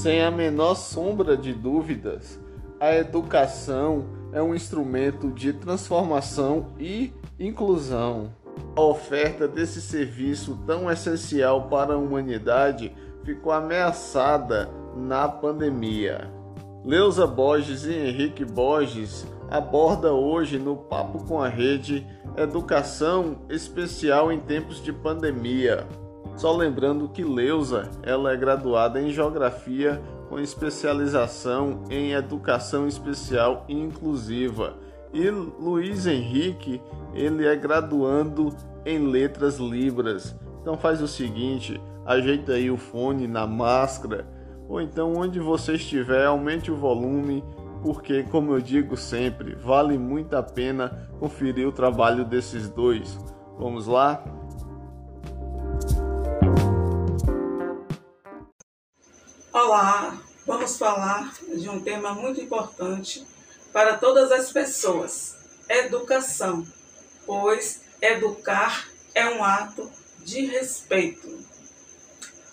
Sem a menor sombra de dúvidas, a educação é um instrumento de transformação e inclusão. A oferta desse serviço tão essencial para a humanidade ficou ameaçada na pandemia. Leusa Borges e Henrique Borges aborda hoje no Papo com a Rede Educação Especial em Tempos de Pandemia. Só lembrando que Leusa ela é graduada em Geografia com especialização em Educação Especial e Inclusiva. E Luiz Henrique, ele é graduando em Letras Libras. Então faz o seguinte, ajeita aí o fone na máscara, ou então onde você estiver, aumente o volume porque, como eu digo sempre, vale muito a pena conferir o trabalho desses dois. Vamos lá? Olá, vamos falar de um tema muito importante para todas as pessoas: educação, pois educar é um ato de respeito.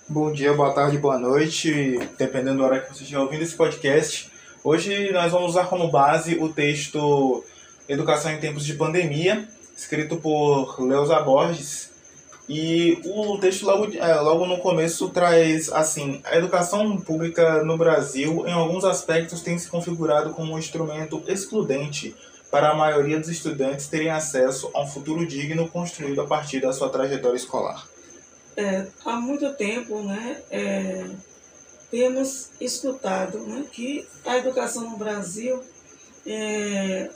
Bom dia, boa tarde, boa noite, dependendo da hora que você estiver ouvindo esse podcast. Hoje nós vamos usar como base o texto Educação em Tempos de Pandemia, escrito por Leusa Borges. E o texto logo, é, logo no começo traz assim, a educação pública no Brasil em alguns aspectos tem se configurado como um instrumento excludente para a maioria dos estudantes terem acesso a um futuro digno construído a partir da sua trajetória escolar. É, há muito tempo, né, é, temos escutado né, que a educação no Brasil, é,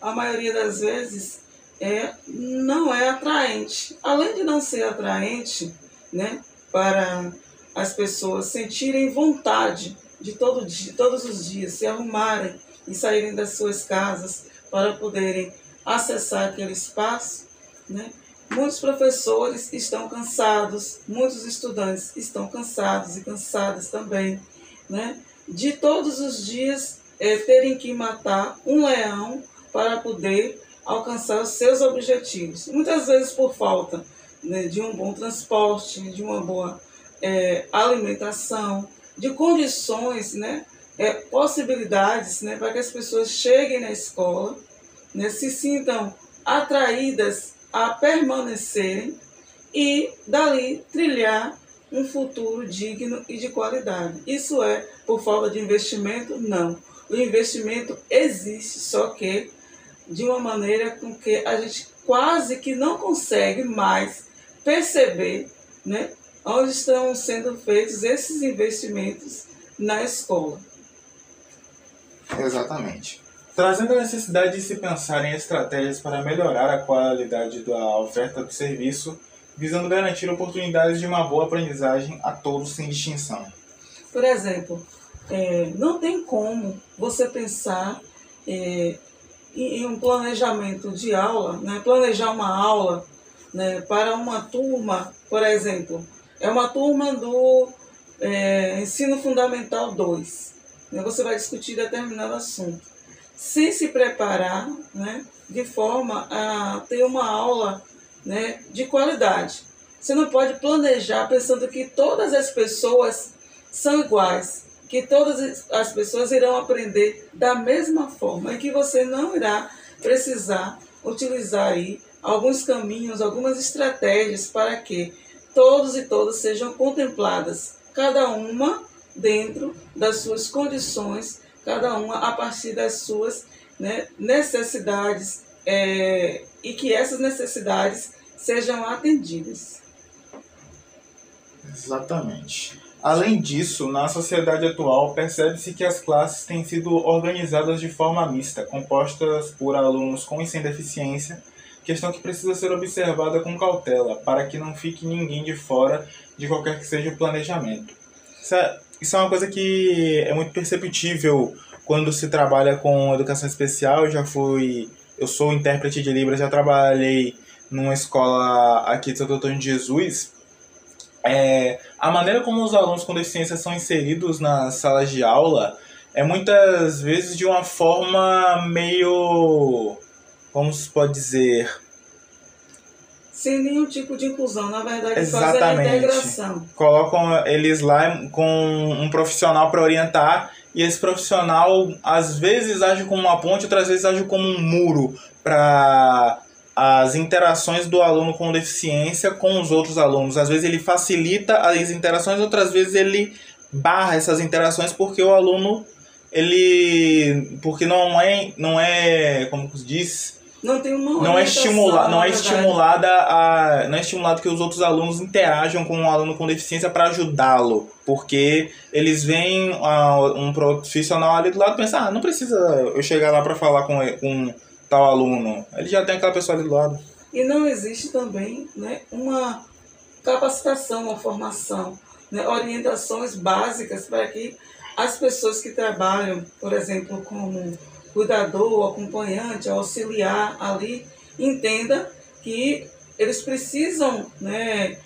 a maioria das vezes, é, não é atraente. Além de não ser atraente né, para as pessoas sentirem vontade de todo dia, todos os dias se arrumarem e saírem das suas casas para poderem acessar aquele espaço, né, Muitos professores estão cansados, muitos estudantes estão cansados e cansadas também, né? De todos os dias é, terem que matar um leão para poder alcançar os seus objetivos. Muitas vezes por falta né, de um bom transporte, de uma boa é, alimentação, de condições, né, é, possibilidades né, para que as pessoas cheguem na escola, né, se sintam atraídas a permanecerem e dali trilhar um futuro digno e de qualidade. Isso é por falta de investimento? Não. O investimento existe, só que de uma maneira com que a gente quase que não consegue mais perceber né, onde estão sendo feitos esses investimentos na escola. Exatamente trazendo a necessidade de se pensar em estratégias para melhorar a qualidade da oferta do serviço, visando garantir oportunidades de uma boa aprendizagem a todos sem distinção. Por exemplo, é, não tem como você pensar é, em um planejamento de aula, né, planejar uma aula né, para uma turma, por exemplo, é uma turma do é, Ensino Fundamental 2. Né, você vai discutir determinado assunto. Sem se preparar, né, de forma a ter uma aula né, de qualidade. Você não pode planejar pensando que todas as pessoas são iguais, que todas as pessoas irão aprender da mesma forma e que você não irá precisar utilizar aí alguns caminhos, algumas estratégias para que todos e todas sejam contempladas, cada uma dentro das suas condições cada uma a partir das suas né, necessidades é, e que essas necessidades sejam atendidas. Exatamente. Além disso, na sociedade atual, percebe-se que as classes têm sido organizadas de forma mista, compostas por alunos com e sem deficiência, questão que precisa ser observada com cautela, para que não fique ninguém de fora de qualquer que seja o planejamento. Isso é é uma coisa que é muito perceptível quando se trabalha com educação especial. Eu já fui, eu sou intérprete de Libras, já trabalhei numa escola aqui de Santo Antônio de Jesus. É, a maneira como os alunos com deficiência são inseridos nas salas de aula é muitas vezes de uma forma meio, como se pode dizer, sem nenhum tipo de inclusão. Na verdade, Exatamente. fazem a integração. Colocam eles lá com um profissional para orientar e esse profissional às vezes age como uma ponte, outras vezes age como um muro para as interações do aluno com deficiência com os outros alunos. Às vezes ele facilita as interações, outras vezes ele barra essas interações porque o aluno ele porque não é não é como se diz não tem uma não é estimula, não é estimulada a não é estimulado que os outros alunos interajam com um aluno com deficiência para ajudá-lo porque eles veem uh, um profissional ali do lado e pensam ah não precisa eu chegar lá para falar com, com tal aluno. Ele já tem aquela pessoa ali do lado. E não existe também né uma capacitação uma formação né, orientações básicas para que as pessoas que trabalham, por exemplo, como cuidador, acompanhante, auxiliar ali, entenda que eles precisam né,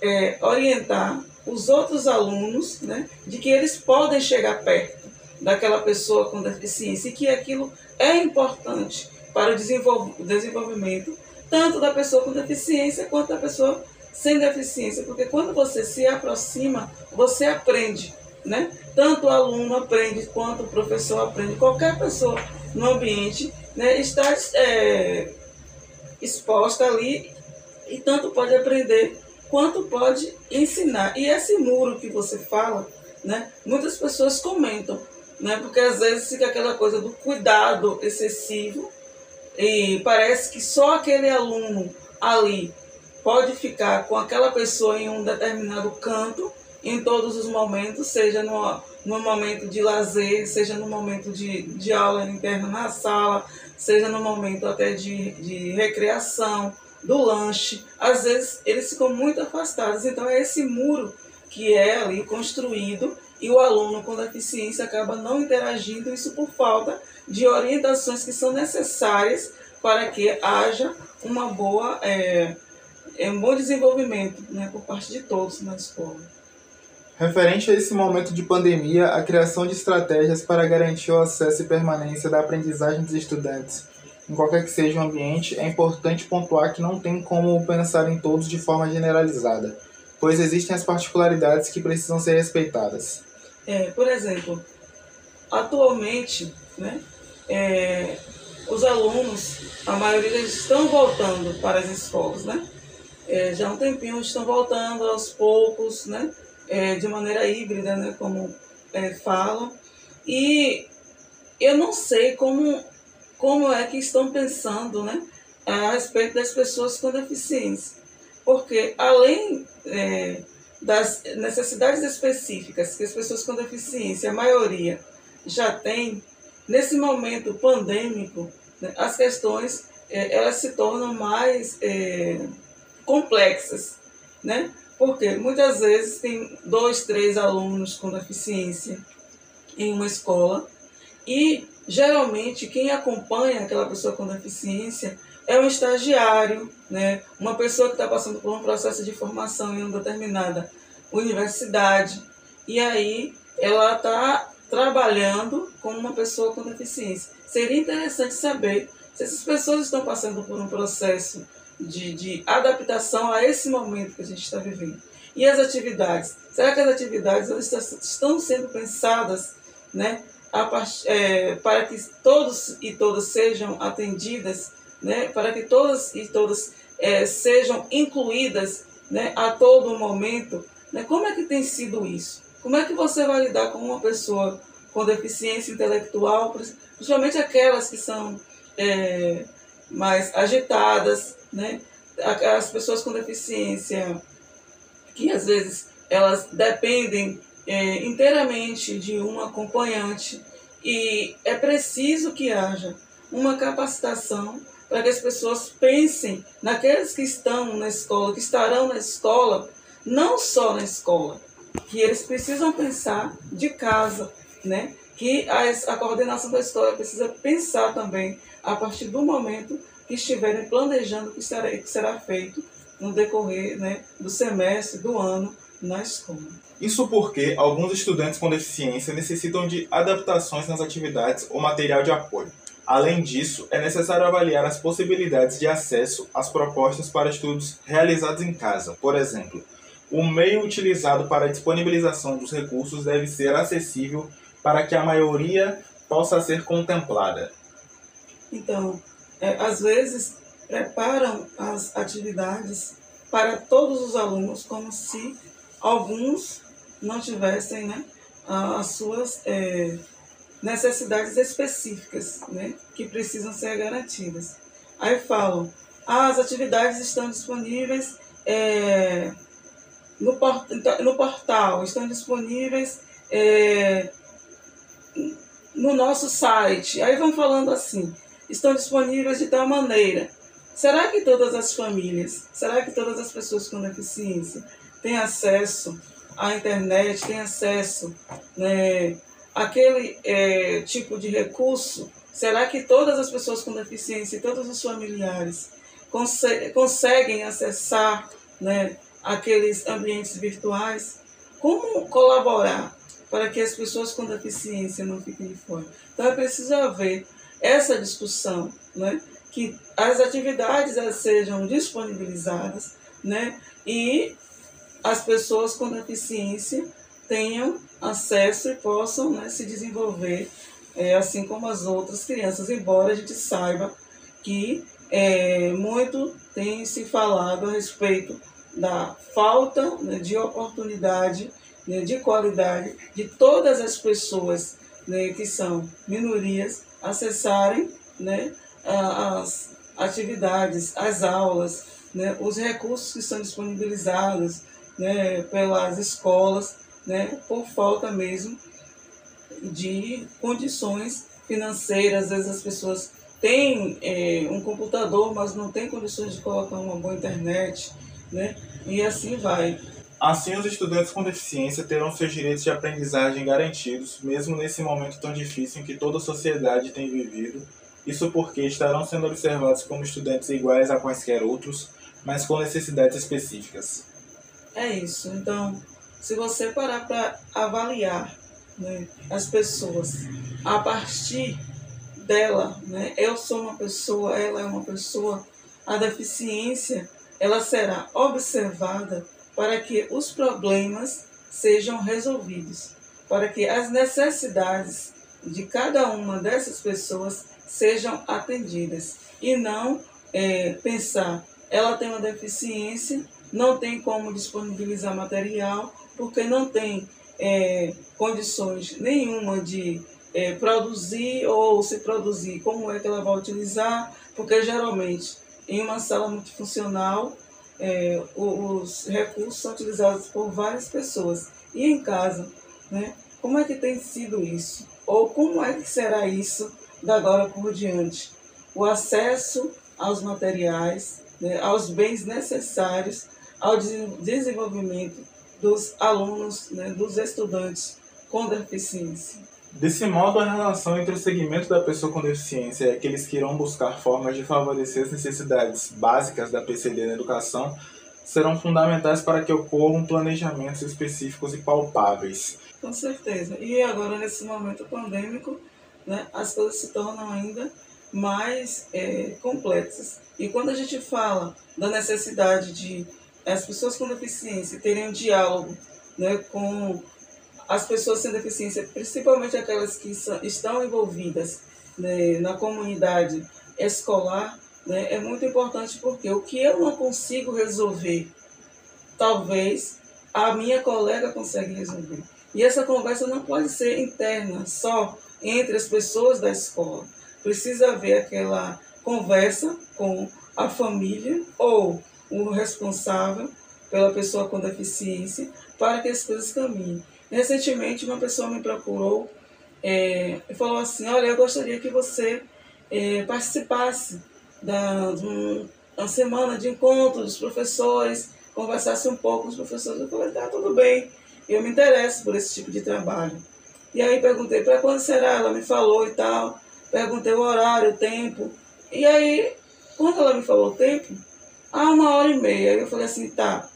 é, orientar os outros alunos né, de que eles podem chegar perto daquela pessoa com deficiência e que aquilo é importante para o desenvolvimento tanto da pessoa com deficiência quanto da pessoa sem deficiência, porque quando você se aproxima, você aprende, né? Tanto o aluno aprende quanto o professor aprende, qualquer pessoa no ambiente né, está é, exposta ali e tanto pode aprender quanto pode ensinar. E esse muro que você fala, né, muitas pessoas comentam, né, porque às vezes fica aquela coisa do cuidado excessivo e parece que só aquele aluno ali pode ficar com aquela pessoa em um determinado canto em todos os momentos, seja no, no momento de lazer, seja no momento de, de aula interna na sala, seja no momento até de, de recreação, do lanche. Às vezes eles ficam muito afastados, então é esse muro que é ali construído e o aluno com deficiência acaba não interagindo, isso por falta de orientações que são necessárias para que haja uma boa. É, é um bom desenvolvimento né, por parte de todos na escola. Referente a esse momento de pandemia, a criação de estratégias para garantir o acesso e permanência da aprendizagem dos estudantes, em qualquer que seja o ambiente, é importante pontuar que não tem como pensar em todos de forma generalizada, pois existem as particularidades que precisam ser respeitadas. É, por exemplo, atualmente, né, é, os alunos, a maioria deles estão voltando para as escolas, né? é, já há um tempinho estão voltando aos poucos, né? É, de maneira híbrida, né? Como é, falam. E eu não sei como, como é que estão pensando, né? A respeito das pessoas com deficiência. Porque além é, das necessidades específicas que as pessoas com deficiência, a maioria, já tem, nesse momento pandêmico, né, as questões é, elas se tornam mais é, complexas, né? Porque muitas vezes tem dois, três alunos com deficiência em uma escola e geralmente quem acompanha aquela pessoa com deficiência é um estagiário, né? Uma pessoa que está passando por um processo de formação em uma determinada universidade e aí ela está trabalhando com uma pessoa com deficiência. Seria interessante saber se essas pessoas estão passando por um processo de, de adaptação a esse momento que a gente está vivendo. E as atividades? Será que as atividades estão sendo pensadas né, part, é, para que todos e todas sejam atendidas, né, para que todas e todas é, sejam incluídas né, a todo momento? Né? Como é que tem sido isso? Como é que você vai lidar com uma pessoa com deficiência intelectual, principalmente aquelas que são é, mais agitadas, né? As pessoas com deficiência, que às vezes elas dependem é, inteiramente de um acompanhante e é preciso que haja uma capacitação para que as pessoas pensem naqueles que estão na escola, que estarão na escola, não só na escola, que eles precisam pensar de casa, né? que a, a coordenação da escola precisa pensar também a partir do momento que estiverem planejando o que será, que será feito no decorrer né, do semestre, do ano na escola. Isso porque alguns estudantes com deficiência necessitam de adaptações nas atividades ou material de apoio. Além disso, é necessário avaliar as possibilidades de acesso às propostas para estudos realizados em casa. Por exemplo, o meio utilizado para a disponibilização dos recursos deve ser acessível para que a maioria possa ser contemplada. Então, é, às vezes preparam as atividades para todos os alunos como se alguns não tivessem né, as suas é, necessidades específicas né, que precisam ser garantidas. Aí falam, ah, as atividades estão disponíveis é, no, port no portal, estão disponíveis é, no nosso site. Aí vão falando assim, estão disponíveis de tal maneira. Será que todas as famílias, será que todas as pessoas com deficiência têm acesso à internet, têm acesso né, àquele é, tipo de recurso? Será que todas as pessoas com deficiência e todos os familiares conseguem acessar né, aqueles ambientes virtuais? Como colaborar para que as pessoas com deficiência não fiquem de fora? Então é preciso haver essa discussão, né? que as atividades sejam disponibilizadas né? e as pessoas com deficiência tenham acesso e possam né, se desenvolver é, assim como as outras crianças, embora a gente saiba que é, muito tem se falado a respeito da falta né, de oportunidade, né, de qualidade de todas as pessoas né, que são minorias acessarem né, as atividades, as aulas, né, os recursos que são disponibilizados né, pelas escolas, né, por falta mesmo de condições financeiras. Às vezes as pessoas têm é, um computador, mas não têm condições de colocar uma boa internet, né, e assim vai. Assim, os estudantes com deficiência terão seus direitos de aprendizagem garantidos, mesmo nesse momento tão difícil em que toda a sociedade tem vivido. Isso porque estarão sendo observados como estudantes iguais a quaisquer outros, mas com necessidades específicas. É isso. Então, se você parar para avaliar né, as pessoas a partir dela, né, eu sou uma pessoa, ela é uma pessoa, a deficiência ela será observada para que os problemas sejam resolvidos, para que as necessidades de cada uma dessas pessoas sejam atendidas. E não é, pensar ela tem uma deficiência, não tem como disponibilizar material, porque não tem é, condições nenhuma de é, produzir ou se produzir, como é que ela vai utilizar, porque geralmente em uma sala multifuncional é, os recursos são utilizados por várias pessoas. E em casa, né? Como é que tem sido isso? Ou como é que será isso da agora por diante? O acesso aos materiais, né, aos bens necessários ao desenvolvimento dos alunos, né, dos estudantes com deficiência. Desse modo, a relação entre o segmento da pessoa com deficiência e aqueles que irão buscar formas de favorecer as necessidades básicas da PCD na educação serão fundamentais para que ocorram planejamentos específicos e palpáveis. Com certeza. E agora, nesse momento pandêmico, né, as coisas se tornam ainda mais é, complexas. E quando a gente fala da necessidade de as pessoas com deficiência terem um diálogo né, com as pessoas sem deficiência, principalmente aquelas que são, estão envolvidas né, na comunidade escolar, né, é muito importante porque o que eu não consigo resolver, talvez a minha colega consiga resolver. E essa conversa não pode ser interna, só entre as pessoas da escola. Precisa haver aquela conversa com a família ou o responsável pela pessoa com deficiência para que as coisas caminhem. Recentemente, uma pessoa me procurou é, e falou assim: Olha, eu gostaria que você é, participasse da, de uma semana de encontro dos professores, conversasse um pouco com os professores. Eu falei: Tá, tudo bem, eu me interesso por esse tipo de trabalho. E aí perguntei: Para quando será? Ela me falou e tal. Perguntei o horário, o tempo. E aí, quando ela me falou o tempo, ah, uma hora e meia. Aí eu falei assim: Tá.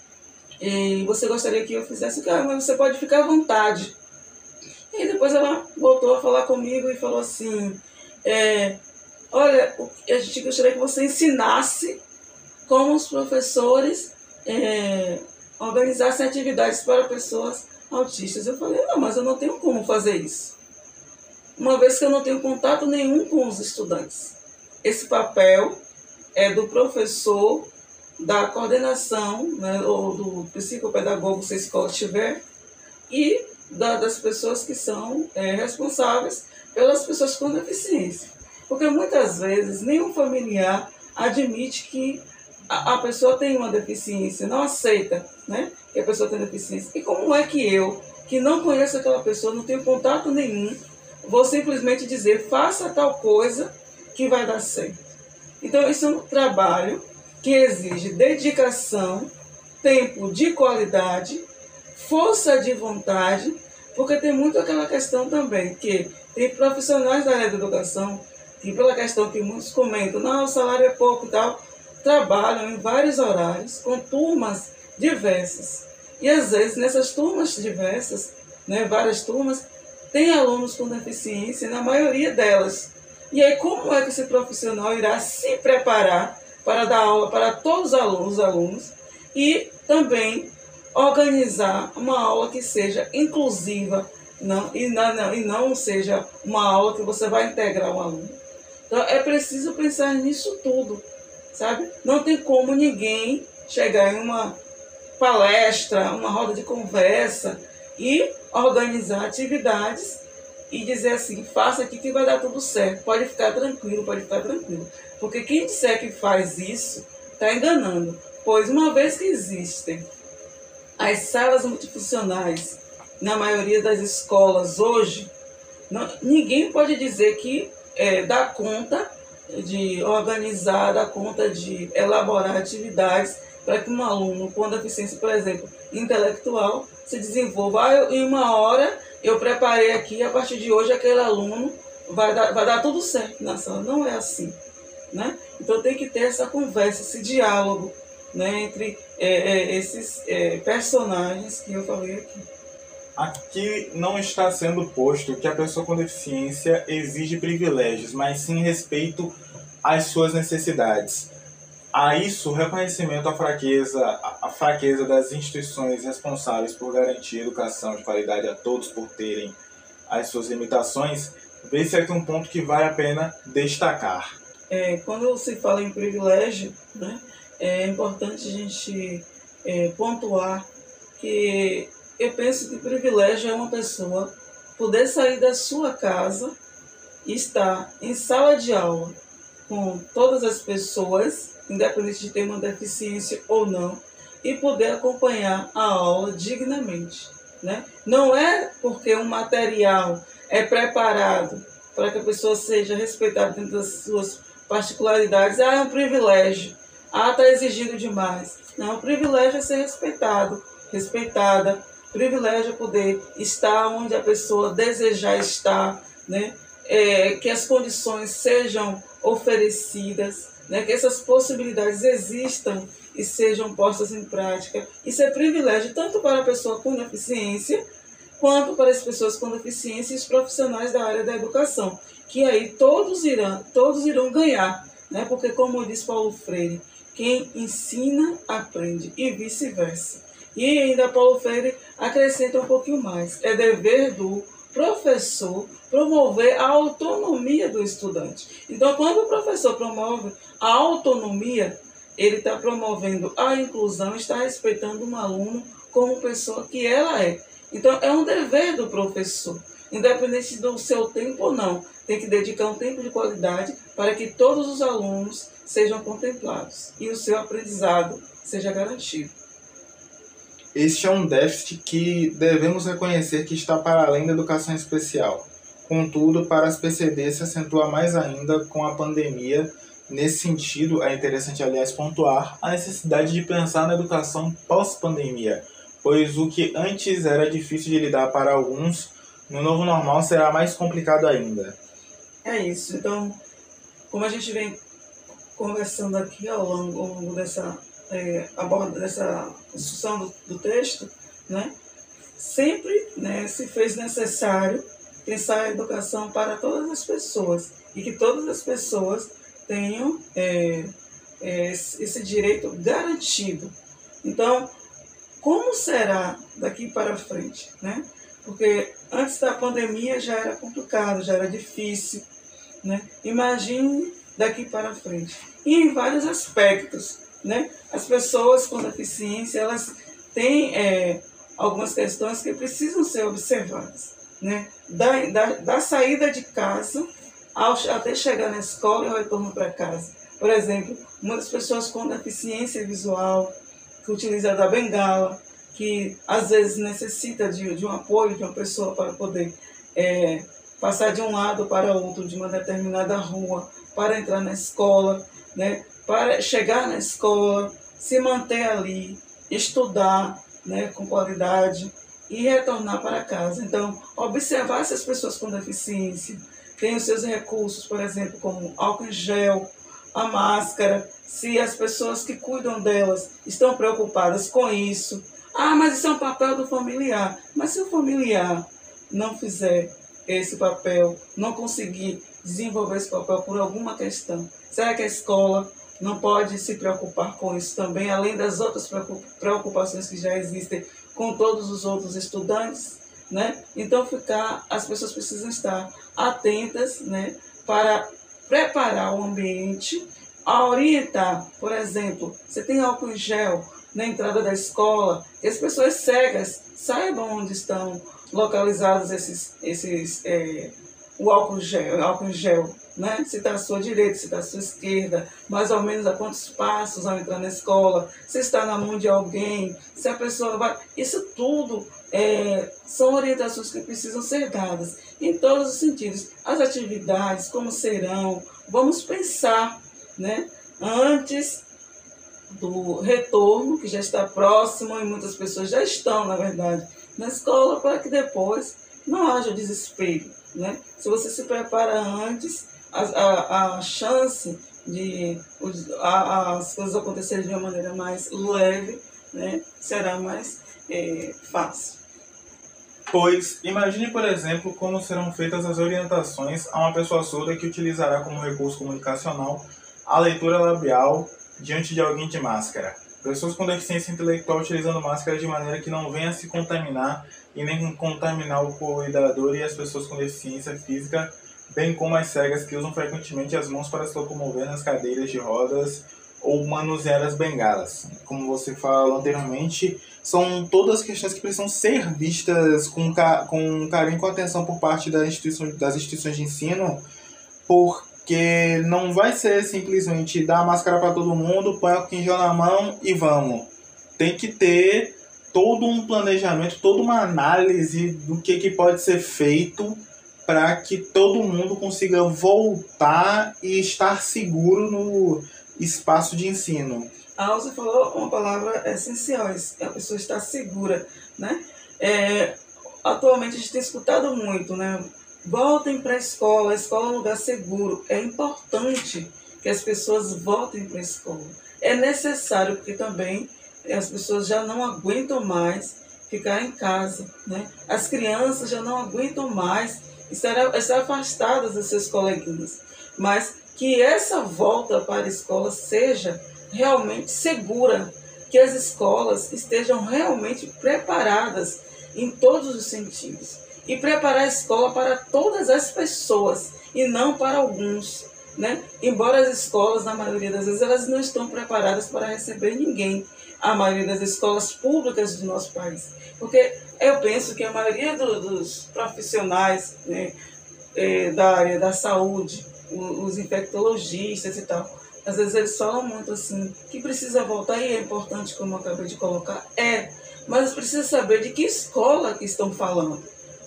E você gostaria que eu fizesse? Cara, mas você pode ficar à vontade. E depois ela voltou a falar comigo e falou assim: é, olha, a gente gostaria que você ensinasse como os professores é, organizassem atividades para pessoas autistas. Eu falei, não, mas eu não tenho como fazer isso. Uma vez que eu não tenho contato nenhum com os estudantes. Esse papel é do professor, da coordenação, né, ou do psicopedagogo, se a escola tiver, e da, das pessoas que são é, responsáveis pelas pessoas com deficiência. Porque muitas vezes nenhum familiar admite que a, a pessoa tem uma deficiência, não aceita né, que a pessoa tem deficiência. E como é que eu, que não conheço aquela pessoa, não tenho contato nenhum, vou simplesmente dizer faça tal coisa que vai dar certo? Então, isso é um trabalho que exige dedicação, tempo de qualidade, força de vontade, porque tem muito aquela questão também, que tem profissionais da área da educação que, pela questão que muitos comentam, não, o salário é pouco e tal, trabalham em vários horários, com turmas diversas. E às vezes nessas turmas diversas, né, várias turmas, tem alunos com deficiência, na maioria delas. E aí como é que esse profissional irá se preparar para dar aula para todos os alunos, alunos e também organizar uma aula que seja inclusiva não, e, não, e não seja uma aula que você vai integrar o um aluno. Então é preciso pensar nisso tudo, sabe? Não tem como ninguém chegar em uma palestra, uma roda de conversa e organizar atividades e dizer assim, faça aqui que vai dar tudo certo. Pode ficar tranquilo, pode ficar tranquilo. Porque quem disser que faz isso está enganando. Pois uma vez que existem as salas multifuncionais na maioria das escolas hoje, não, ninguém pode dizer que é, dá conta de organizar, dá conta de elaborar atividades para que um aluno com deficiência, por exemplo, intelectual, se desenvolva. Ah, eu, em uma hora eu preparei aqui, a partir de hoje aquele aluno vai dar, vai dar tudo certo na sala. Não é assim. Né? Então tem que ter essa conversa, esse diálogo né, entre é, é, esses é, personagens que eu falei aqui. Aqui não está sendo posto que a pessoa com deficiência exige privilégios, mas sim respeito às suas necessidades. A isso, o reconhecimento à fraqueza, à fraqueza das instituições responsáveis por garantir educação de qualidade a todos por terem as suas limitações, vê-se aqui um ponto que vale a pena destacar. É, quando se fala em privilégio, né, é importante a gente é, pontuar que eu penso que privilégio é uma pessoa poder sair da sua casa e estar em sala de aula com todas as pessoas independente de ter uma deficiência ou não, e poder acompanhar a aula dignamente. Né? Não é porque um material é preparado para que a pessoa seja respeitada dentro das suas particularidades, ah, é um privilégio, ah, está exigindo demais. Não, o privilégio é ser respeitado, respeitada, privilégio é poder estar onde a pessoa desejar estar, né? É, que as condições sejam oferecidas, né, que essas possibilidades existam e sejam postas em prática. Isso é privilégio tanto para a pessoa com deficiência, quanto para as pessoas com deficiência e os profissionais da área da educação, que aí todos irão, todos irão ganhar, né? porque como diz Paulo Freire, quem ensina aprende e vice-versa. E ainda Paulo Freire acrescenta um pouquinho mais, é dever do professor promover a autonomia do estudante. Então, quando o professor promove a autonomia, ele está promovendo a inclusão, está respeitando um aluno como pessoa que ela é. Então, é um dever do professor, independente do seu tempo ou não, tem que dedicar um tempo de qualidade para que todos os alunos sejam contemplados e o seu aprendizado seja garantido. Este é um déficit que devemos reconhecer que está para além da educação especial. Contudo, para as PCD se acentua mais ainda com a pandemia. Nesse sentido, é interessante, aliás, pontuar a necessidade de pensar na educação pós-pandemia, pois o que antes era difícil de lidar para alguns, no novo normal será mais complicado ainda. É isso. Então, como a gente vem conversando aqui ao longo, ao longo dessa é, aborda dessa discussão do, do, texto, né, sempre né, se fez necessário pensar a educação para todas as pessoas, e que todas as pessoas tenham é, é, esse direito garantido. Então, como será daqui para frente, né? Porque antes da pandemia já era complicado, já era difícil, né? Imagine daqui para frente. E em vários aspectos, né? As pessoas com deficiência, elas têm é, algumas questões que precisam ser observadas, né? Da, da, da saída de casa ao, até chegar na escola e ao retorno para casa. Por exemplo, muitas pessoas com deficiência visual, que utilizam da bengala, que às vezes necessita de, de um apoio de uma pessoa para poder é, passar de um lado para outro de uma determinada rua, para entrar na escola, né? para chegar na escola, se manter ali, estudar né? com qualidade e retornar para casa. Então, observar se as pessoas com deficiência têm os seus recursos, por exemplo, como álcool em gel, a máscara, se as pessoas que cuidam delas estão preocupadas com isso. Ah, mas isso é um papel do familiar. Mas se o familiar não fizer esse papel, não conseguir desenvolver esse papel por alguma questão, será que a escola não pode se preocupar com isso também, além das outras preocupações que já existem com todos os outros estudantes? Né? Então, ficar, as pessoas precisam estar atentas né, para preparar o ambiente, orientar, por exemplo, você tem álcool em gel na entrada da escola, que as pessoas cegas saibam onde estão localizados esses, esses é, o álcool gel, álcool gel né? se está à sua direita, se está à sua esquerda, mais ou menos a quantos passos ao entrar na escola, se está na mão de alguém, se a pessoa vai. Isso tudo é, são orientações que precisam ser dadas em todos os sentidos. As atividades, como serão, vamos pensar né, antes do retorno, que já está próximo e muitas pessoas já estão, na verdade, na escola, para que depois não haja desespero. Né? Se você se prepara antes, a, a, a chance de a, as coisas acontecerem de uma maneira mais leve né, será mais é, fácil. Pois, imagine, por exemplo, como serão feitas as orientações a uma pessoa surda que utilizará como recurso comunicacional a leitura labial diante de alguém de máscara. Pessoas com deficiência intelectual utilizando máscara de maneira que não venha se contaminar e nem contaminar o cuidador e as pessoas com deficiência física, bem como as cegas que usam frequentemente as mãos para se locomover nas cadeiras de rodas ou manusear as bengalas. Como você falou anteriormente, são todas questões que precisam ser vistas com, com carinho e com atenção por parte das instituições, das instituições de ensino, porque não vai ser simplesmente dar a máscara para todo mundo, põe o quinjão na mão e vamos. Tem que ter todo um planejamento, toda uma análise do que, que pode ser feito para que todo mundo consiga voltar e estar seguro no espaço de ensino. A Alza falou uma palavra essencial, a pessoa está segura, né? É, atualmente a gente tem escutado muito, né? Voltem para a escola, a escola é um lugar seguro. É importante que as pessoas voltem para a escola. É necessário, porque também as pessoas já não aguentam mais ficar em casa, né? As crianças já não aguentam mais estar, estar afastadas dos seus coleguinhas. Mas que essa volta para a escola seja realmente segura, que as escolas estejam realmente preparadas em todos os sentidos. E preparar a escola para todas as pessoas e não para alguns. Né? Embora as escolas, na maioria das vezes, elas não estão preparadas para receber ninguém, a maioria das escolas públicas do nosso país. Porque eu penso que a maioria do, dos profissionais né, é, da área da saúde, os infectologistas e tal, às vezes eles falam muito assim, que precisa voltar, e é importante, como eu acabei de colocar, é, mas precisa saber de que escola que estão falando,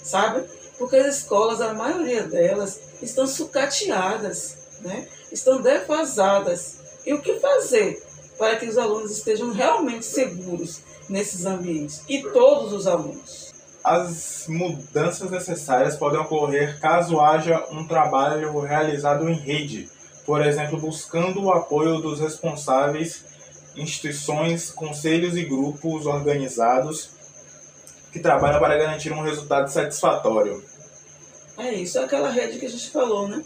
sabe? Porque as escolas, a maioria delas, estão sucateadas, né? estão defasadas. E o que fazer para que os alunos estejam realmente seguros nesses ambientes? E todos os alunos as mudanças necessárias podem ocorrer caso haja um trabalho realizado em rede, por exemplo, buscando o apoio dos responsáveis, instituições, conselhos e grupos organizados que trabalham para garantir um resultado satisfatório. É isso, é aquela rede que a gente falou, né?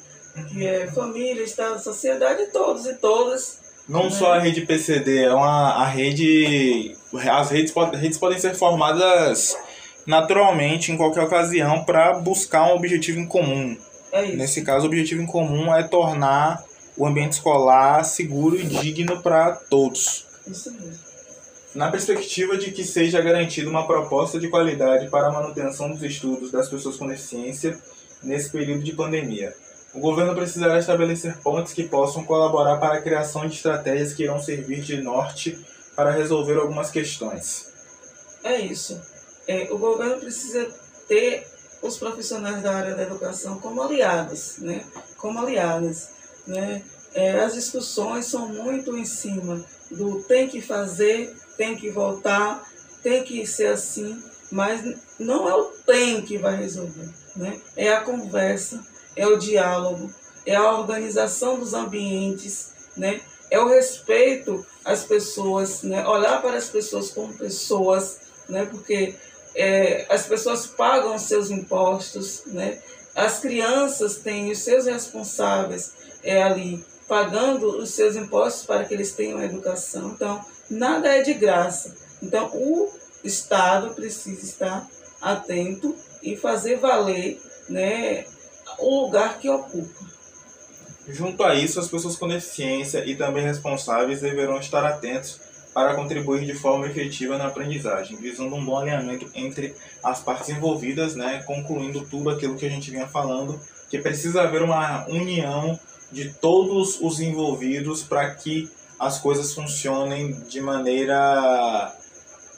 que é família, Estado, sociedade, todos e todas. Não né? só a rede PCD, é uma a rede. As redes, redes podem ser formadas naturalmente em qualquer ocasião para buscar um objetivo em comum. É isso. Nesse caso, o objetivo em comum é tornar o ambiente escolar seguro e digno para todos. Isso mesmo na perspectiva de que seja garantida uma proposta de qualidade para a manutenção dos estudos das pessoas com deficiência nesse período de pandemia. O governo precisará estabelecer pontes que possam colaborar para a criação de estratégias que irão servir de norte para resolver algumas questões. É isso. É, o governo precisa ter os profissionais da área da educação como aliados, né? Como aliadas, né? É, as discussões são muito em cima do tem que fazer tem que voltar, tem que ser assim, mas não é o tem que vai resolver, né? É a conversa, é o diálogo, é a organização dos ambientes, né? É o respeito às pessoas, né? Olhar para as pessoas como pessoas, né? Porque é, as pessoas pagam seus impostos, né? As crianças têm os seus responsáveis é, ali pagando os seus impostos para que eles tenham educação. Então, nada é de graça. Então, o Estado precisa estar atento e fazer valer né, o lugar que ocupa. Junto a isso, as pessoas com deficiência e também responsáveis deverão estar atentos para contribuir de forma efetiva na aprendizagem, visando um bom alinhamento entre as partes envolvidas, né, concluindo tudo aquilo que a gente vinha falando, que precisa haver uma união de todos os envolvidos para que as coisas funcionem de maneira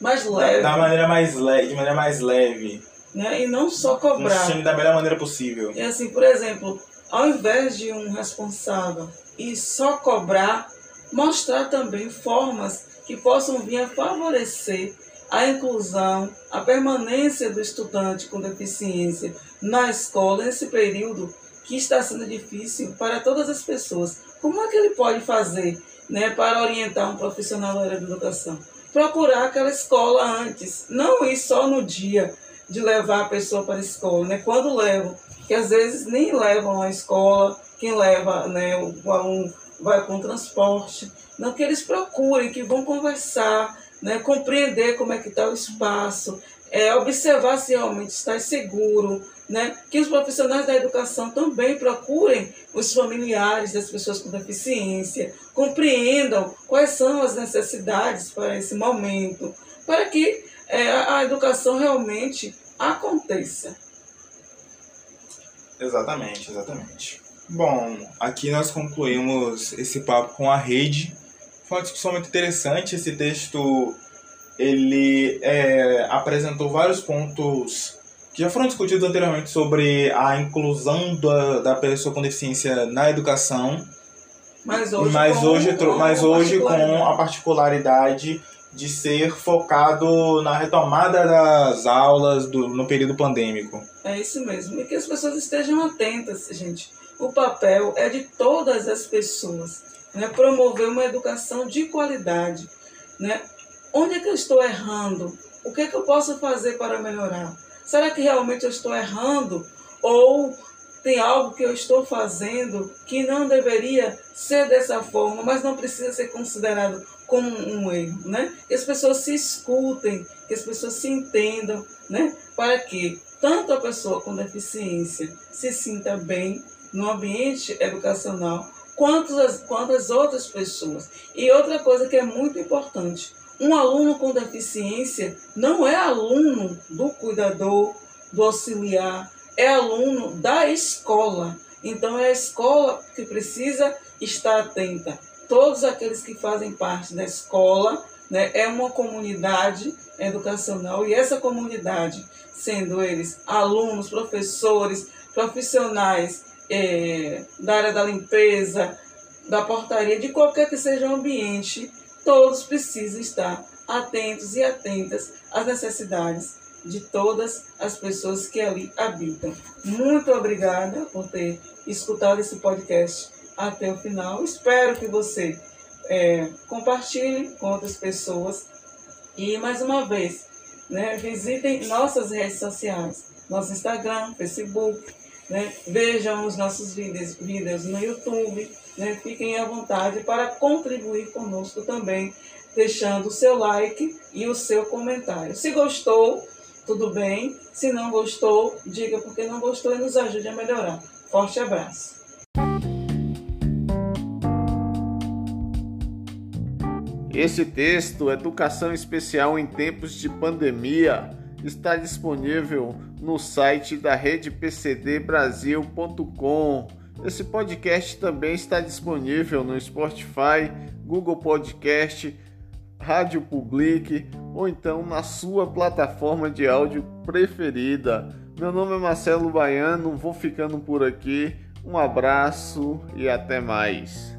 mais leve. Da, da maneira mais leve, de maneira mais leve. Né? E não só cobrar. Funcione da melhor maneira possível. E assim, por exemplo, ao invés de um responsável e só cobrar, mostrar também formas que possam vir a favorecer a inclusão, a permanência do estudante com deficiência na escola nesse período que está sendo difícil para todas as pessoas. Como é que ele pode fazer né, para orientar um profissional da área da educação. Procurar aquela escola antes, não ir só no dia de levar a pessoa para a escola, né? Quando levam, que às vezes nem levam à escola, quem leva, né, o aluno vai com transporte, não que eles procurem, que vão conversar, né, compreender como é que está o espaço, é, observar se realmente está seguro, né? que os profissionais da educação também procurem os familiares das pessoas com deficiência, compreendam quais são as necessidades para esse momento, para que é, a educação realmente aconteça. Exatamente, exatamente. Bom, aqui nós concluímos esse papo com a rede. Foi uma discussão muito interessante. Esse texto ele é, apresentou vários pontos que já foram discutidos anteriormente sobre a inclusão da, da pessoa com deficiência na educação. Mas hoje, mas com, hoje, mas hoje com a particularidade de ser focado na retomada das aulas do, no período pandêmico. É isso mesmo. E que as pessoas estejam atentas, gente. O papel é de todas as pessoas. Né? Promover uma educação de qualidade. Né? Onde é que eu estou errando? O que é que eu posso fazer para melhorar? Será que realmente eu estou errando? Ou tem algo que eu estou fazendo que não deveria ser dessa forma, mas não precisa ser considerado como um erro, né? Que as pessoas se escutem, que as pessoas se entendam, né? Para que tanto a pessoa com deficiência se sinta bem no ambiente educacional, quanto as, quanto as outras pessoas. E outra coisa que é muito importante, um aluno com deficiência não é aluno do cuidador, do auxiliar, é aluno da escola. Então é a escola que precisa estar atenta. Todos aqueles que fazem parte da escola né, é uma comunidade educacional e essa comunidade, sendo eles alunos, professores, profissionais é, da área da limpeza, da portaria, de qualquer que seja o ambiente, todos precisam estar atentos e atentas às necessidades de todas as pessoas que ali habitam. Muito obrigada por ter escutado esse podcast até o final. Espero que você é, compartilhe com outras pessoas e mais uma vez, né, visitem nossas redes sociais, nosso Instagram, Facebook, né? vejam os nossos vídeos, vídeos no YouTube, né? fiquem à vontade para contribuir conosco também, deixando o seu like e o seu comentário. Se gostou, tudo bem. Se não gostou, diga porque não gostou e nos ajude a melhorar. Forte abraço. Esse texto, Educação Especial em Tempos de Pandemia, está disponível no site da redepcdbrasil.com. Esse podcast também está disponível no Spotify, Google Podcast, Rádio Public ou então na sua plataforma de áudio preferida. Meu nome é Marcelo Baiano, vou ficando por aqui. Um abraço e até mais.